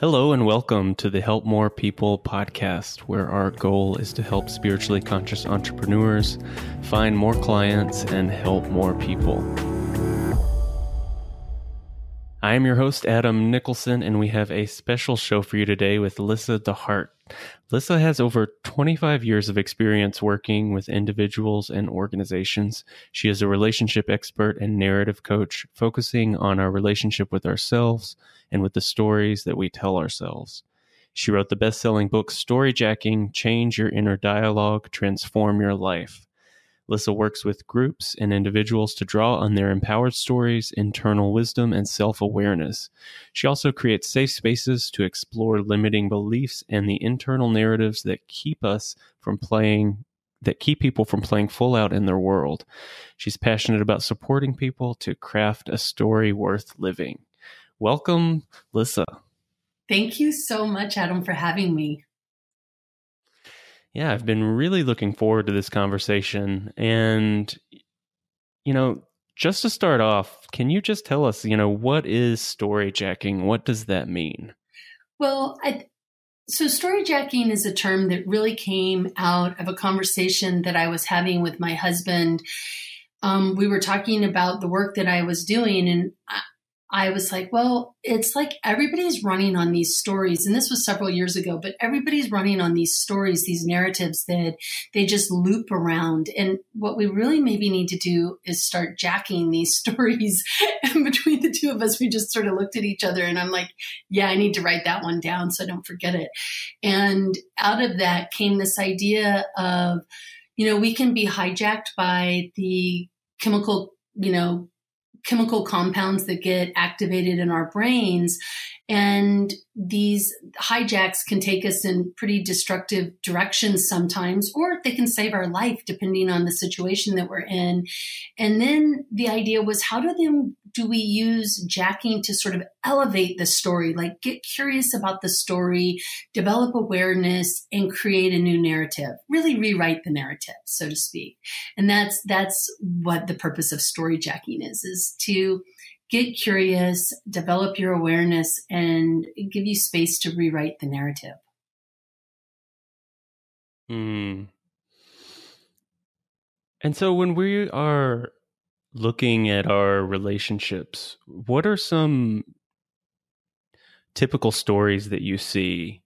Hello and welcome to the Help More People podcast, where our goal is to help spiritually conscious entrepreneurs find more clients and help more people. I am your host, Adam Nicholson, and we have a special show for you today with Lyssa deHart. Lyssa has over 25 years of experience working with individuals and organizations. She is a relationship expert and narrative coach, focusing on our relationship with ourselves and with the stories that we tell ourselves. She wrote the best selling book, Storyjacking Change Your Inner Dialogue, Transform Your Life. Lyssa works with groups and individuals to draw on their empowered stories, internal wisdom, and self awareness. She also creates safe spaces to explore limiting beliefs and the internal narratives that keep us from playing. That keep people from playing full out in their world. She's passionate about supporting people to craft a story worth living. Welcome, Lyssa. Thank you so much, Adam, for having me. Yeah, I've been really looking forward to this conversation. And, you know, just to start off, can you just tell us, you know, what is storyjacking? What does that mean? Well, I, so storyjacking is a term that really came out of a conversation that I was having with my husband. Um, we were talking about the work that I was doing, and I was like, well, it's like everybody's running on these stories. And this was several years ago, but everybody's running on these stories, these narratives that they just loop around. And what we really maybe need to do is start jacking these stories. and between the two of us, we just sort of looked at each other and I'm like, yeah, I need to write that one down so I don't forget it. And out of that came this idea of, you know, we can be hijacked by the chemical, you know, chemical compounds that get activated in our brains. And these hijacks can take us in pretty destructive directions sometimes, or they can save our life depending on the situation that we're in. And then the idea was how do them do we use jacking to sort of elevate the story, like get curious about the story, develop awareness, and create a new narrative, really rewrite the narrative, so to speak. And that's that's what the purpose of story jacking is, is to get curious, develop your awareness, and give you space to rewrite the narrative. Hmm. And so when we are looking at our relationships, what are some typical stories that you see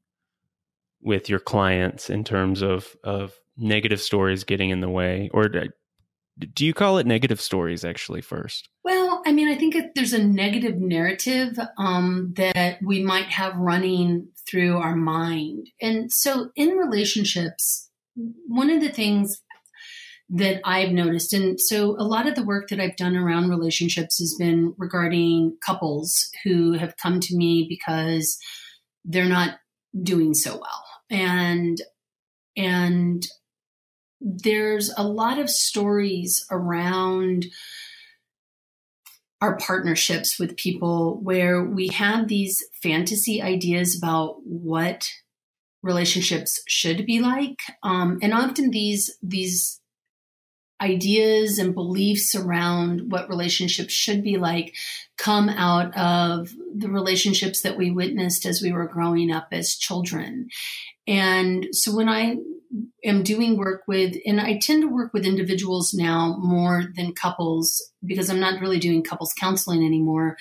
with your clients in terms of of negative stories getting in the way? Or do you call it negative stories actually first? Well i mean i think there's a negative narrative um, that we might have running through our mind. And so in relationships one of the things that I've noticed. And so a lot of the work that I've done around relationships has been regarding couples who have come to me because they're not doing so well. And and there's a lot of stories around our partnerships with people where we have these fantasy ideas about what relationships should be like um, and often these these ideas and beliefs around what relationships should be like come out of the relationships that we witnessed as we were growing up as children. And so when I am doing work with, and I tend to work with individuals now more than couples because I'm not really doing couples counseling anymore.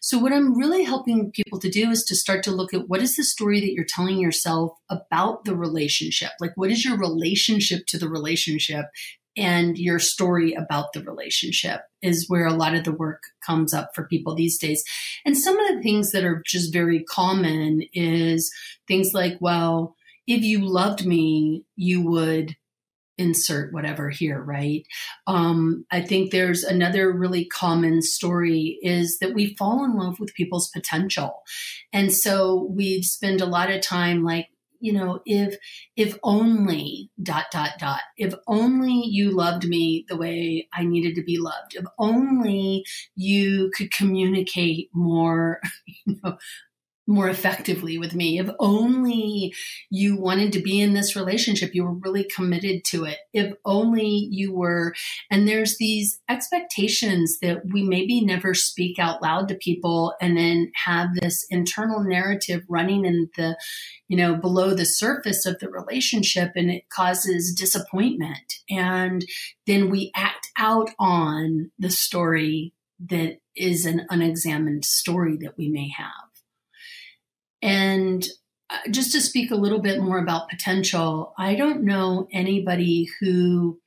So what I'm really helping people to do is to start to look at what is the story that you're telling yourself about the relationship? Like what is your relationship to the relationship? And your story about the relationship is where a lot of the work comes up for people these days. And some of the things that are just very common is things like, well, if you loved me, you would insert whatever here, right? Um, I think there's another really common story is that we fall in love with people's potential. And so we spend a lot of time like, you know, if if only dot dot dot, if only you loved me the way I needed to be loved, if only you could communicate more, you know, more effectively with me. If only you wanted to be in this relationship, you were really committed to it. If only you were, and there's these expectations that we maybe never speak out loud to people and then have this internal narrative running in the, you know, below the surface of the relationship and it causes disappointment. And then we act out on the story that is an unexamined story that we may have. And uh, just to speak a little bit more about potential, I don't know anybody who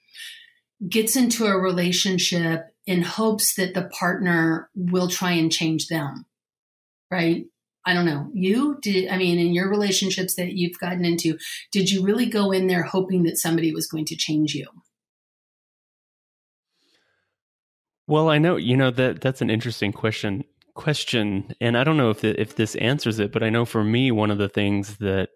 gets into a relationship in hopes that the partner will try and change them, right? I don't know. You did, I mean, in your relationships that you've gotten into, did you really go in there hoping that somebody was going to change you? Well, I know, you know, that that's an interesting question question, and I don't know if the, if this answers it, but I know for me, one of the things that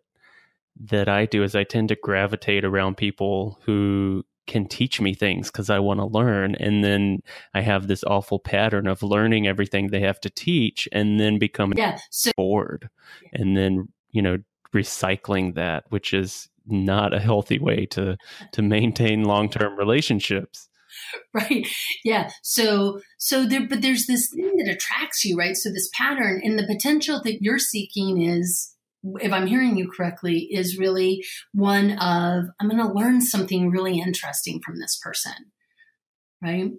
that I do is I tend to gravitate around people who can teach me things because I want to learn, and then I have this awful pattern of learning everything they have to teach, and then becoming yeah, so- bored, and then you know recycling that, which is not a healthy way to to maintain long term relationships. right. Yeah. So so there but there's this thing that attracts you right? So this pattern and the potential that you're seeking is if i'm hearing you correctly is really one of i'm going to learn something really interesting from this person. Right?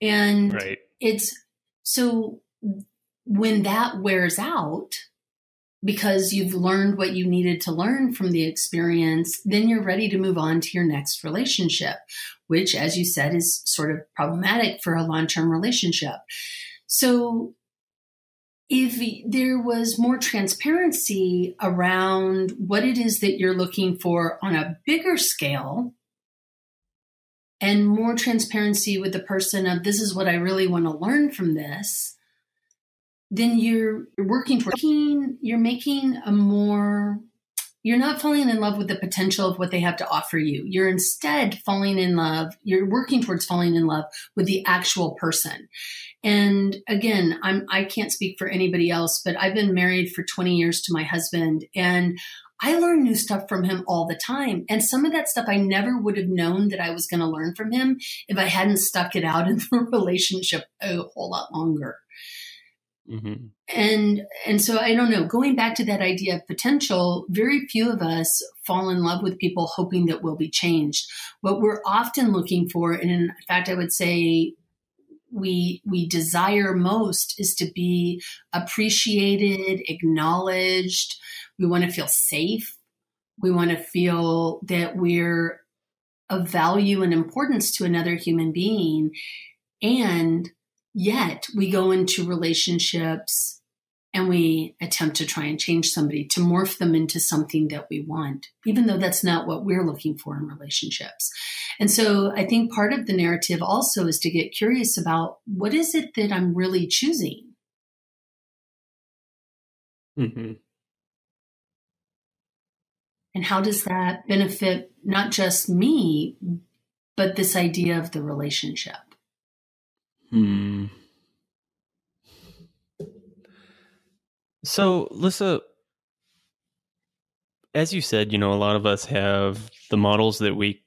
And right. it's so when that wears out because you've learned what you needed to learn from the experience, then you're ready to move on to your next relationship, which, as you said, is sort of problematic for a long term relationship. So, if there was more transparency around what it is that you're looking for on a bigger scale, and more transparency with the person of this is what I really want to learn from this, then you're working toward you're making a more you're not falling in love with the potential of what they have to offer you. You're instead falling in love, you're working towards falling in love with the actual person. And again, I'm I can't speak for anybody else, but I've been married for 20 years to my husband and I learn new stuff from him all the time. And some of that stuff I never would have known that I was going to learn from him if I hadn't stuck it out in the relationship a whole lot longer. Mm-hmm. And and so I don't know. Going back to that idea of potential, very few of us fall in love with people hoping that we'll be changed. What we're often looking for, and in fact, I would say we we desire most is to be appreciated, acknowledged. We want to feel safe. We want to feel that we're of value and importance to another human being. And Yet we go into relationships and we attempt to try and change somebody to morph them into something that we want, even though that's not what we're looking for in relationships. And so I think part of the narrative also is to get curious about what is it that I'm really choosing? Mm-hmm. And how does that benefit not just me, but this idea of the relationship? Hmm. So, Lyssa, as you said, you know, a lot of us have the models that we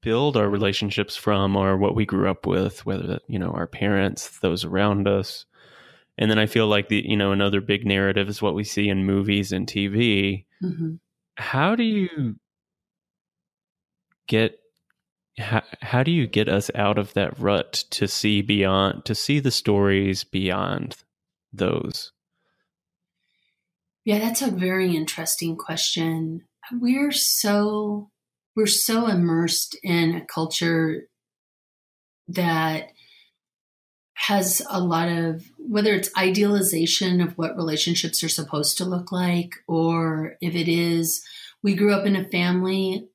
build our relationships from or what we grew up with, whether that, you know, our parents, those around us. And then I feel like the, you know, another big narrative is what we see in movies and TV. Mm-hmm. How do you get how, how do you get us out of that rut to see beyond to see the stories beyond those? Yeah that's a very interesting question. We're so we're so immersed in a culture that has a lot of whether it's idealization of what relationships are supposed to look like or if it is we grew up in a family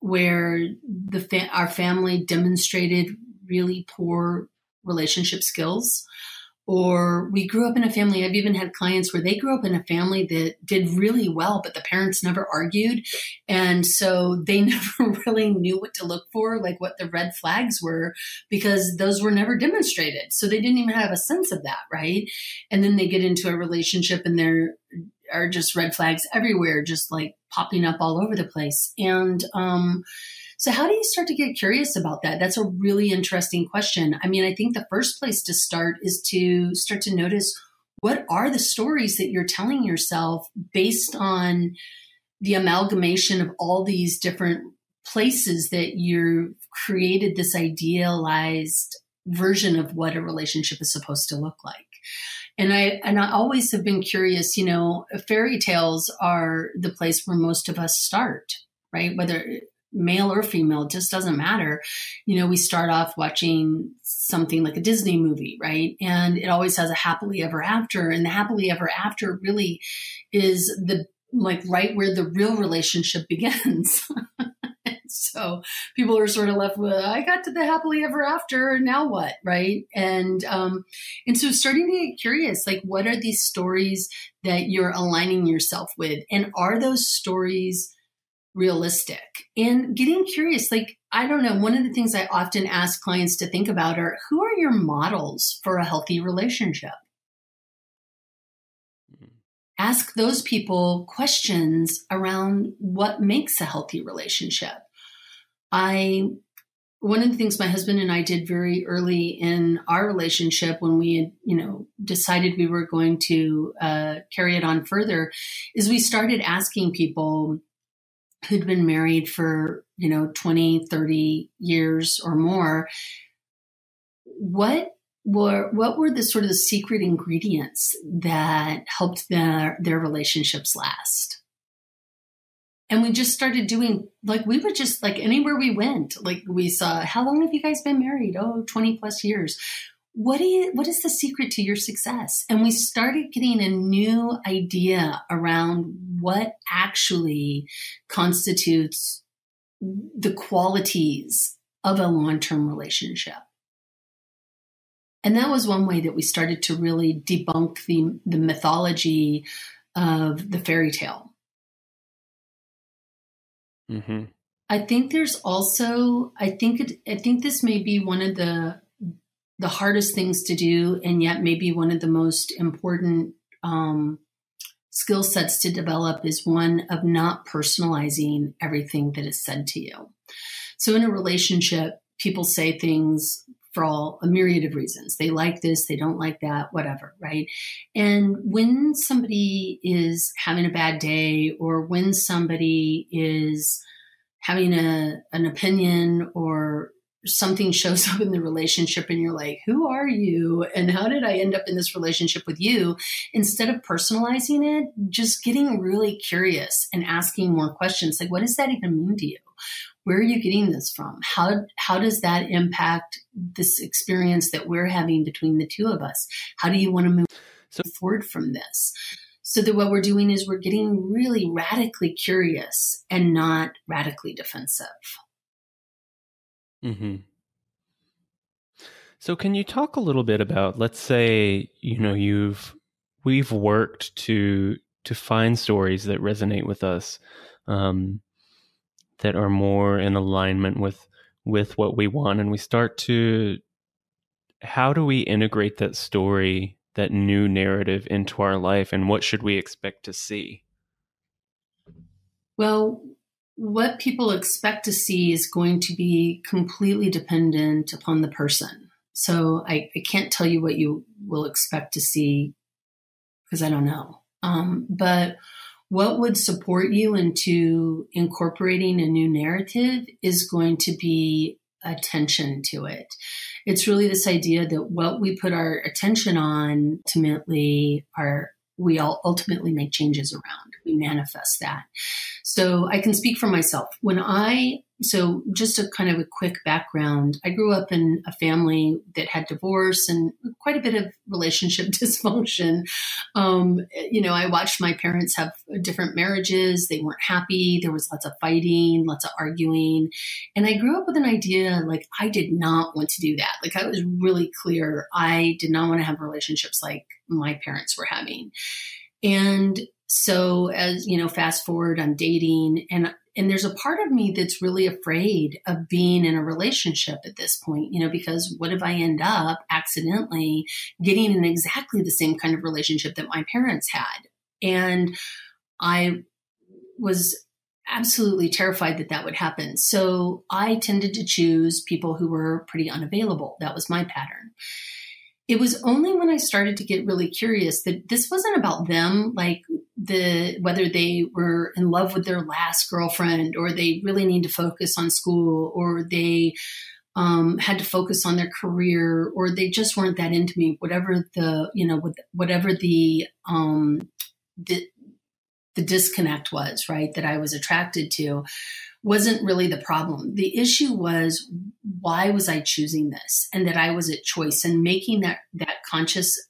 where the fa- our family demonstrated really poor relationship skills or we grew up in a family. I've even had clients where they grew up in a family that did really well, but the parents never argued. And so they never really knew what to look for, like what the red flags were, because those were never demonstrated. So they didn't even have a sense of that, right? And then they get into a relationship and there are just red flags everywhere, just like popping up all over the place. And, um, so, how do you start to get curious about that? That's a really interesting question. I mean, I think the first place to start is to start to notice what are the stories that you're telling yourself based on the amalgamation of all these different places that you've created this idealized version of what a relationship is supposed to look like. And I and I always have been curious, you know, fairy tales are the place where most of us start, right? Whether male or female, it just doesn't matter. You know, we start off watching something like a Disney movie, right? And it always has a happily ever after. And the happily ever after really is the like right where the real relationship begins. so people are sort of left with i got to the happily ever after now what? Right? And um and so starting to get curious like what are these stories that you're aligning yourself with? And are those stories realistic? And getting curious like i don't know one of the things i often ask clients to think about are who are your models for a healthy relationship? Mm-hmm. ask those people questions around what makes a healthy relationship i one of the things my husband and I did very early in our relationship when we had, you know, decided we were going to uh, carry it on further is we started asking people who'd been married for, you know, 20, 30 years or more, what were what were the sort of the secret ingredients that helped their their relationships last? And we just started doing like we would just like anywhere we went, like we saw, how long have you guys been married? Oh, 20 plus years. What do you what is the secret to your success? And we started getting a new idea around what actually constitutes the qualities of a long-term relationship. And that was one way that we started to really debunk the the mythology of the fairy tale mm-hmm. i think there's also i think it, i think this may be one of the the hardest things to do, and yet maybe one of the most important um, skill sets to develop is one of not personalizing everything that is said to you. So, in a relationship, people say things for all a myriad of reasons. They like this, they don't like that, whatever, right? And when somebody is having a bad day, or when somebody is having a an opinion or something shows up in the relationship and you're like, who are you? And how did I end up in this relationship with you? Instead of personalizing it, just getting really curious and asking more questions like, what does that even mean to you? Where are you getting this from? How, how does that impact this experience that we're having between the two of us? How do you want to move so- forward from this? So that what we're doing is we're getting really radically curious and not radically defensive. Mm-hmm. So, can you talk a little bit about, let's say, you know, you've we've worked to to find stories that resonate with us, um, that are more in alignment with with what we want, and we start to how do we integrate that story, that new narrative into our life, and what should we expect to see? Well, what people expect to see is going to be completely dependent upon the person. So I, I can't tell you what you will expect to see because I don't know. Um, but what would support you into incorporating a new narrative is going to be attention to it. It's really this idea that what we put our attention on ultimately are we all ultimately make changes around. We manifest that. So I can speak for myself. When I so just a kind of a quick background. I grew up in a family that had divorce and quite a bit of relationship dysfunction. Um, you know, I watched my parents have different marriages. They weren't happy. There was lots of fighting, lots of arguing. And I grew up with an idea like I did not want to do that. Like I was really clear. I did not want to have relationships like my parents were having. And so as you know fast forward i'm dating and and there's a part of me that's really afraid of being in a relationship at this point you know because what if i end up accidentally getting in exactly the same kind of relationship that my parents had? And i was absolutely terrified that that would happen. So i tended to choose people who were pretty unavailable. That was my pattern. It was only when I started to get really curious that this wasn't about them, like the whether they were in love with their last girlfriend or they really need to focus on school or they um, had to focus on their career or they just weren't that into me. Whatever the you know whatever the um, the the disconnect was, right? That I was attracted to wasn't really the problem. The issue was why was I choosing this and that I was at choice and making that that conscious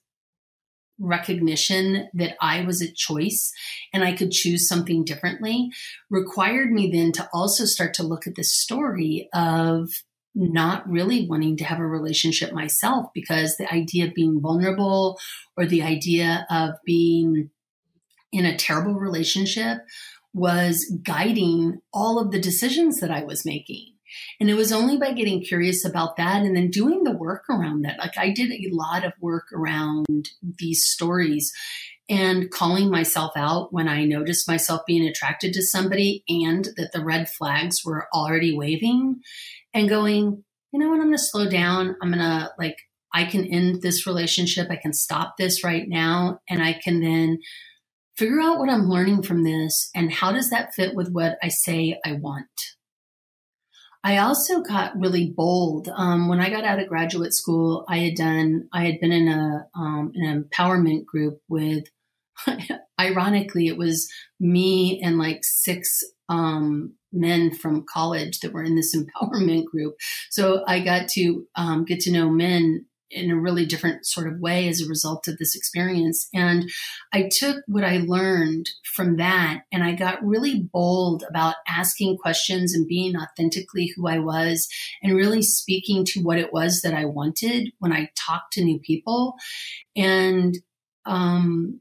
recognition that I was a choice and I could choose something differently required me then to also start to look at the story of not really wanting to have a relationship myself because the idea of being vulnerable or the idea of being in a terrible relationship was guiding all of the decisions that I was making. And it was only by getting curious about that and then doing the work around that. Like I did a lot of work around these stories and calling myself out when I noticed myself being attracted to somebody and that the red flags were already waving and going, you know what, I'm going to slow down. I'm going to like, I can end this relationship. I can stop this right now. And I can then figure out what I'm learning from this and how does that fit with what I say I want. I also got really bold um, when I got out of graduate school. I had done, I had been in a um, an empowerment group with, ironically, it was me and like six um, men from college that were in this empowerment group. So I got to um, get to know men in a really different sort of way as a result of this experience. And I took what I learned from that and I got really bold about asking questions and being authentically who I was and really speaking to what it was that I wanted when I talked to new people. And, um,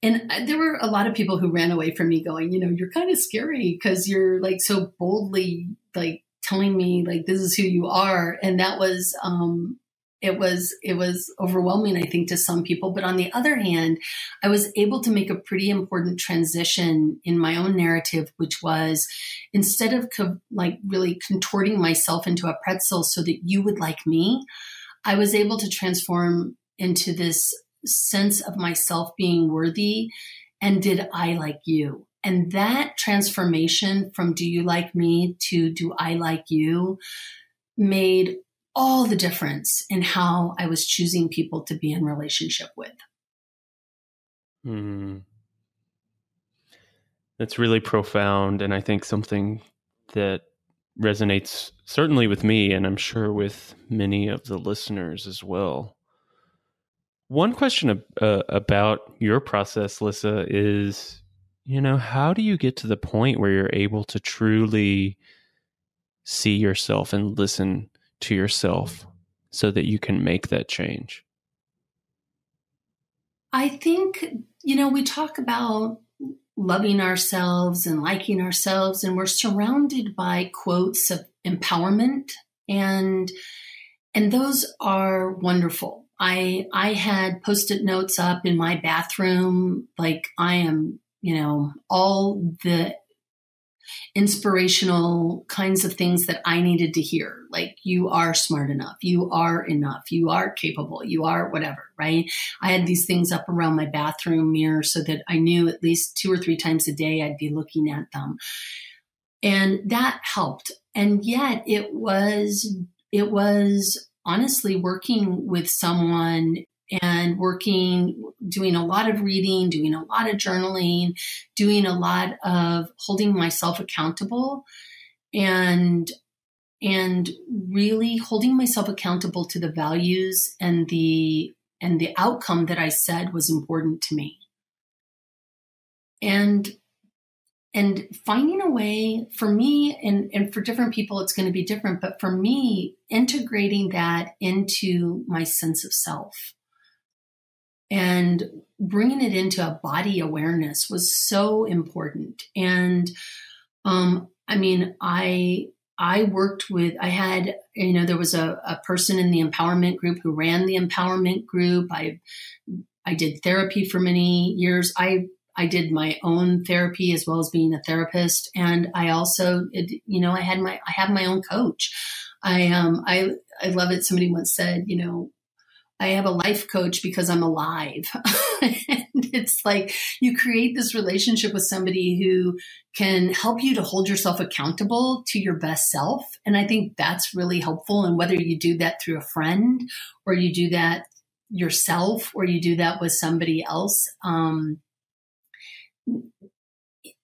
and there were a lot of people who ran away from me going, you know, you're kind of scary because you're like so boldly like telling me like this is who you are. And that was, um, it was it was overwhelming i think to some people. But on the other hand i was able to make a pretty important transition in my own narrative which was instead of co- like really contorting myself into a pretzel so that you would like me i was able to transform into this sense of myself being worthy and did i like you? And that transformation from do you like me to do i like you made all the difference in how I was choosing people to be in relationship with. Mm. That's really profound. And I think something that resonates certainly with me, and I'm sure with many of the listeners as well. One question uh, about your process, Lyssa, is you know, how do you get to the point where you're able to truly see yourself and listen to yourself so that you can make that change? I think, you know, we talk about loving ourselves and liking ourselves, and we're surrounded by quotes of empowerment and and those are wonderful. I I had post-it notes up in my bathroom like I am, you know, all the inspirational kinds of things that I needed to hear. Like, you are smart enough, you are enough, you are capable, you are whatever, right? I had these things up around my bathroom mirror so that I knew at least two or three times a day I'd be looking at them. And that helped. And yet it was, it was honestly working with someone and working, doing a lot of reading, doing a lot of journaling, doing a lot of holding myself accountable and and really holding myself accountable to the values and the and the outcome that I said was important to me. And and finding a way for me and, and for different people it's going to be different but for me integrating that into my sense of self and bringing it into a body awareness was so important and um, i mean i i worked with i had you know there was a, a person in the empowerment group who ran the empowerment group i i did therapy for many years i I did my own therapy as well as being a therapist, and I also, you know, I had my I have my own coach. I um I I love it. Somebody once said, you know, I have a life coach because I'm alive. and it's like you create this relationship with somebody who can help you to hold yourself accountable to your best self. And I think that's really helpful. And whether you do that through a friend or you do that yourself or you do that with somebody else, um,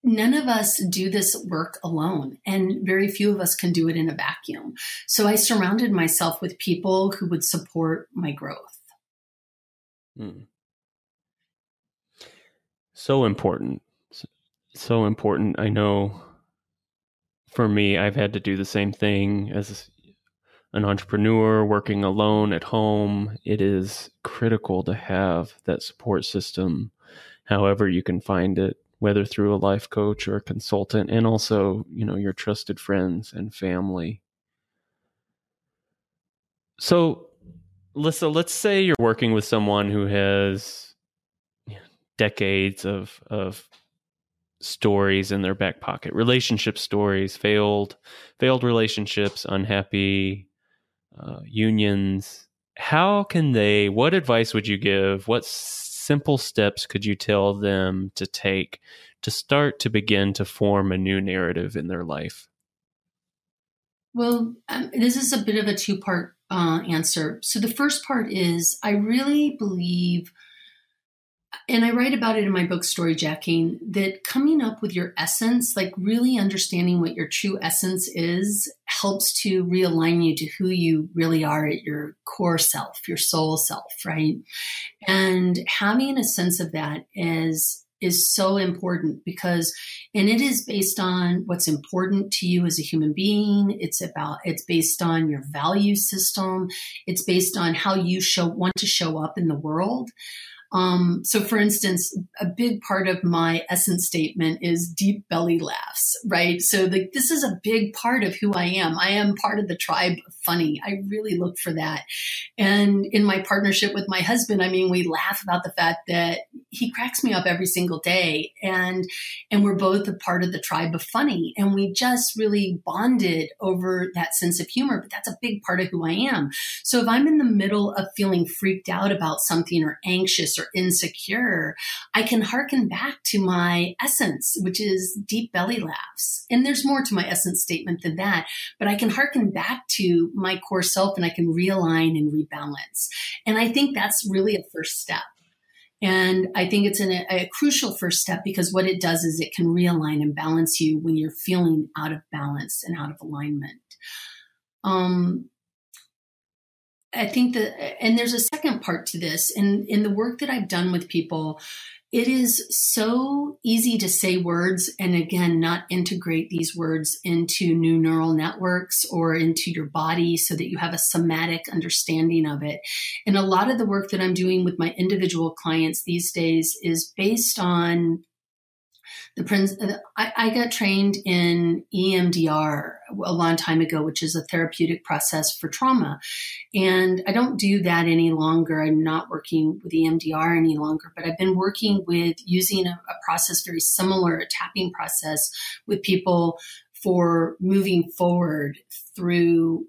none of us do this work alone, and very few of us can do it in a vacuum. So I surrounded myself with people who would support my growth. Hmm. So important. So important. I know for me, I've had to do the same thing as an entrepreneur working alone at home. It is critical to have that support system, however, you can find it whether through a life coach or a consultant, and also, you know, your trusted friends and family. So, Lyssa, let's say you're working with someone who has decades of of stories in their back pocket, relationship stories, failed failed relationships, unhappy uh, unions. How can they? What advice would you give? What's simple steps could you tell them to take to start to begin to form a new narrative in their life? Well, um, this is a bit of a two part uh, answer. So, the first part is I really believe and I write about it in my book, Story Jacking, that coming up with your essence, like really understanding what your true essence is, helps to realign you to who you really are at your core self, your soul self, right? And having a sense of that is is so important because and it is based on what's important to you as a human being. It's about it's based on your value system. It's based on how you show want to show up in the world um, so, for instance, a big part of my essence statement is deep belly laughs, right? So, the, this is a big part of who I am. I am part of the tribe of funny. I really look for that. And in my partnership with my husband, I mean, we laugh about the fact that he cracks me up every single day, and and we're both a part of the tribe of funny, and we just really bonded over that sense of humor. But that's a big part of who I am. So, if I'm in the middle of feeling freaked out about something or anxious or or insecure, I can hearken back to my essence, which is deep belly laughs. And there's more to my essence statement than that, but I can hearken back to my core self and I can realign and rebalance. And I think that's really a first step. And I think it's an, a, crucial first step because what it does is it can realign and balance you when you're feeling out of balance and out of alignment. Um, I think that, and there's a second part to this. In in the work that I've done with people, it is so easy to say words and again not integrate these words into new neural networks or into your body so that you have a somatic understanding of it. And a lot of the work that I'm doing with my individual clients these days is based on the prince uh, I, I, got trained in emdr a long time ago which is a therapeutic process for trauma. And i don't do that any longer. I'm not working with emdr any longer but i've been working with using a, a process very similar a tapping process with people for moving forward through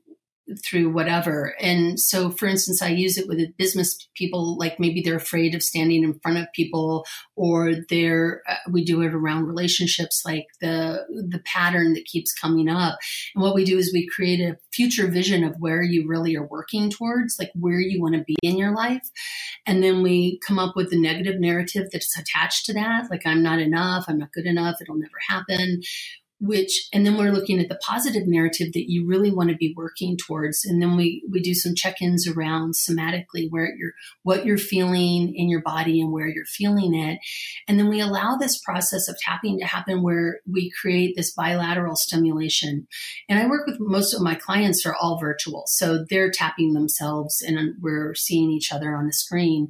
through whatever. And so, for instance, I use it with business people, like maybe they're afraid of standing in front of people, or they're, uh, we do it around relationships, like the, the pattern that keeps coming up. And what we do is we create a future vision of where you really are working towards, like where you want to be in your life. And then we come up with the negative narrative that's attached to that, like I'm not enough, I'm not good enough, it'll never happen which and then we're looking at the positive narrative that you really want to be working towards. And then we we do some check-ins around somatically where you're what you're feeling in your body and where you're feeling it. And then we allow this process of tapping to happen where we create this bilateral stimulation. And i work with most of my clients are all virtual so they're tapping themselves and we're seeing each other on the screen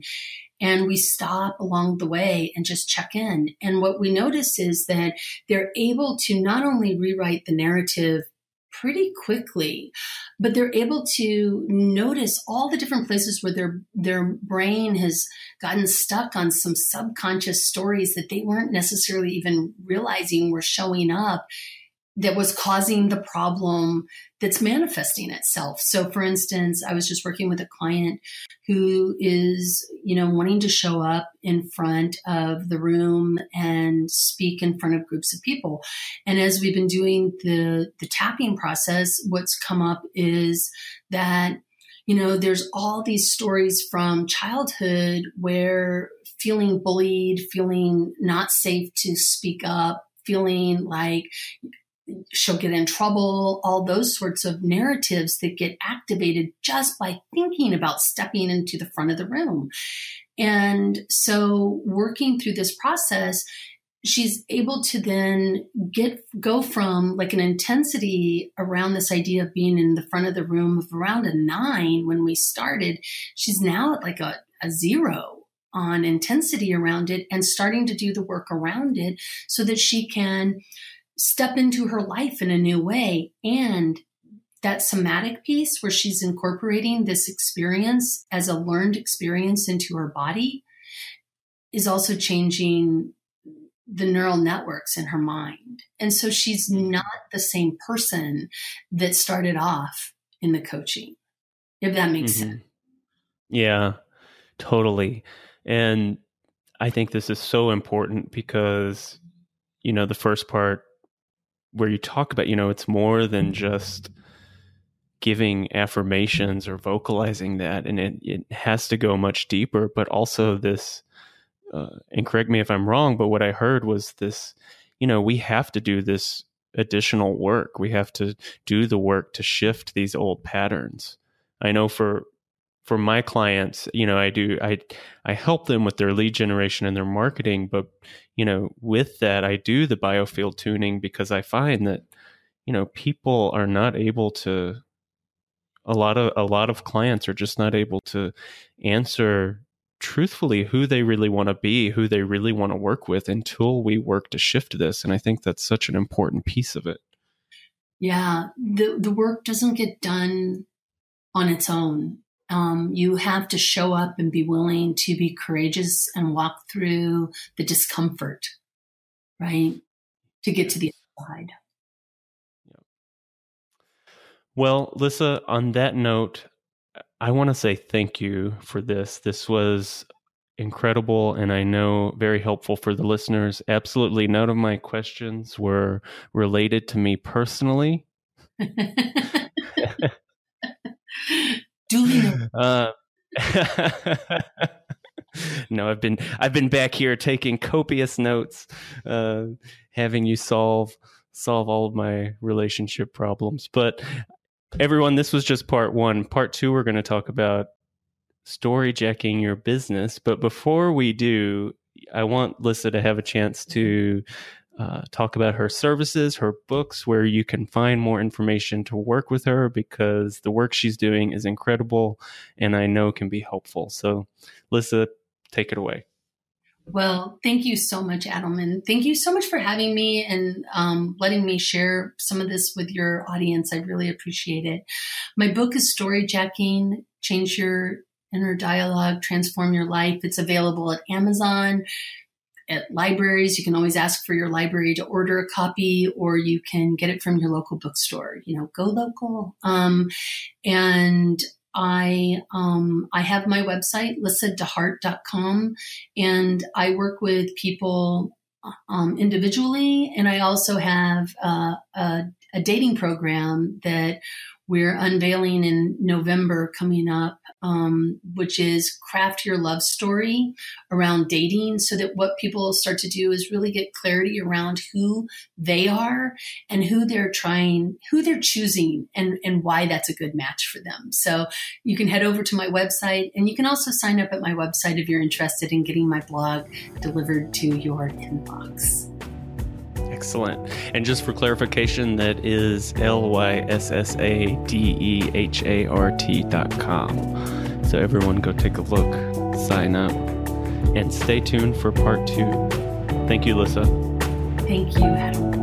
and we stop along the way and just check in. And what we notice is that they're able to not only rewrite the narrative pretty quickly, but they're able to notice all the different places where their their brain has gotten stuck on some subconscious stories that they weren't necessarily even realizing were showing up that was causing the problem that's manifesting itself. So for instance, I was just working with a client who is, you know, wanting to show up in front of the room and speak in front of groups of people. And as we've been doing the the tapping process, what's come up is that you know, there's all these stories from childhood where feeling bullied, feeling not safe to speak up, feeling like she'll get in trouble, all those sorts of narratives that get activated just by thinking about stepping into the front of the room. And so working through this process, she's able to then get go from like an intensity around this idea of being in the front of the room of around a nine when we started she's now at like a, a zero on intensity around it and starting to do the work around it so that she can step into her life in a new way. And that somatic piece where she's incorporating this experience as a learned experience into her body is also changing the neural networks in her mind. And so she's not the same person that started off in the coaching, if that makes mm-hmm. sense. Yeah, totally. And I think this is so important because, you know, the first part where you talk about, you know, it's more than just giving affirmations or vocalizing that, and it, it has to go much deeper, but also this, uh, and correct me if I'm wrong, but what I heard was this, you know, we have to do this additional work. We have to do the work to shift these old patterns. I know for for my clients, you know, I do I I help them with their lead generation and their marketing, but you know, with that I do the biofield tuning because I find that you know, people are not able to a lot of a lot of clients are just not able to answer truthfully who they really want to be, who they really want to work with until we work to shift this, and I think that's such an important piece of it. Yeah, the the work doesn't get done on its own um, you have to show up and be willing to be courageous and walk through the discomfort, right? To get to the other side. Well, Lyssa, on that note, I want to say thank you for this. This was incredible and I know very helpful for the listeners. Absolutely none of my questions were related to me personally. Duly uh, no, I've been I've been back here taking copious notes, uh, having you solve solve all of my relationship problems. But everyone, this was just part one. Part two, we're going to talk about story jacking your business. But before we do, I want Lyssa to have a chance to uh, talk about her services, her books, where you can find more information to work with her because the work she's doing is incredible and I know can be helpful. So, Lyssa, take it away. Well, thank you so much, Adam, and thank you so much for having me and um, letting me share some of this with your audience. I really appreciate it. My book is Story Jacking Change Your Inner Dialogue, Transform Your Life. It's available at Amazon, at libraries. You can always ask for your library to order a copy, or you can get it from your local bookstore. You know, go local. Um, and I um, I have my website, lyssadehart.com, and I work with people um, individually, and I also have uh, a, a dating program that we're unveiling in November coming up, um, which is craft your love story around dating so that what people start to do is really get clarity around who they are and who they're trying, who they're choosing and, and why that's a good match for them. So you can head over to my website and you can also sign up at my website if you're interested in getting my blog delivered to your inbox. Excellent. And just for clarification, that is L Y S S A D E H A R T dot com. So everyone go take a look, sign up, and stay tuned for part two. Thank you, Lyssa. Thank you, Adam.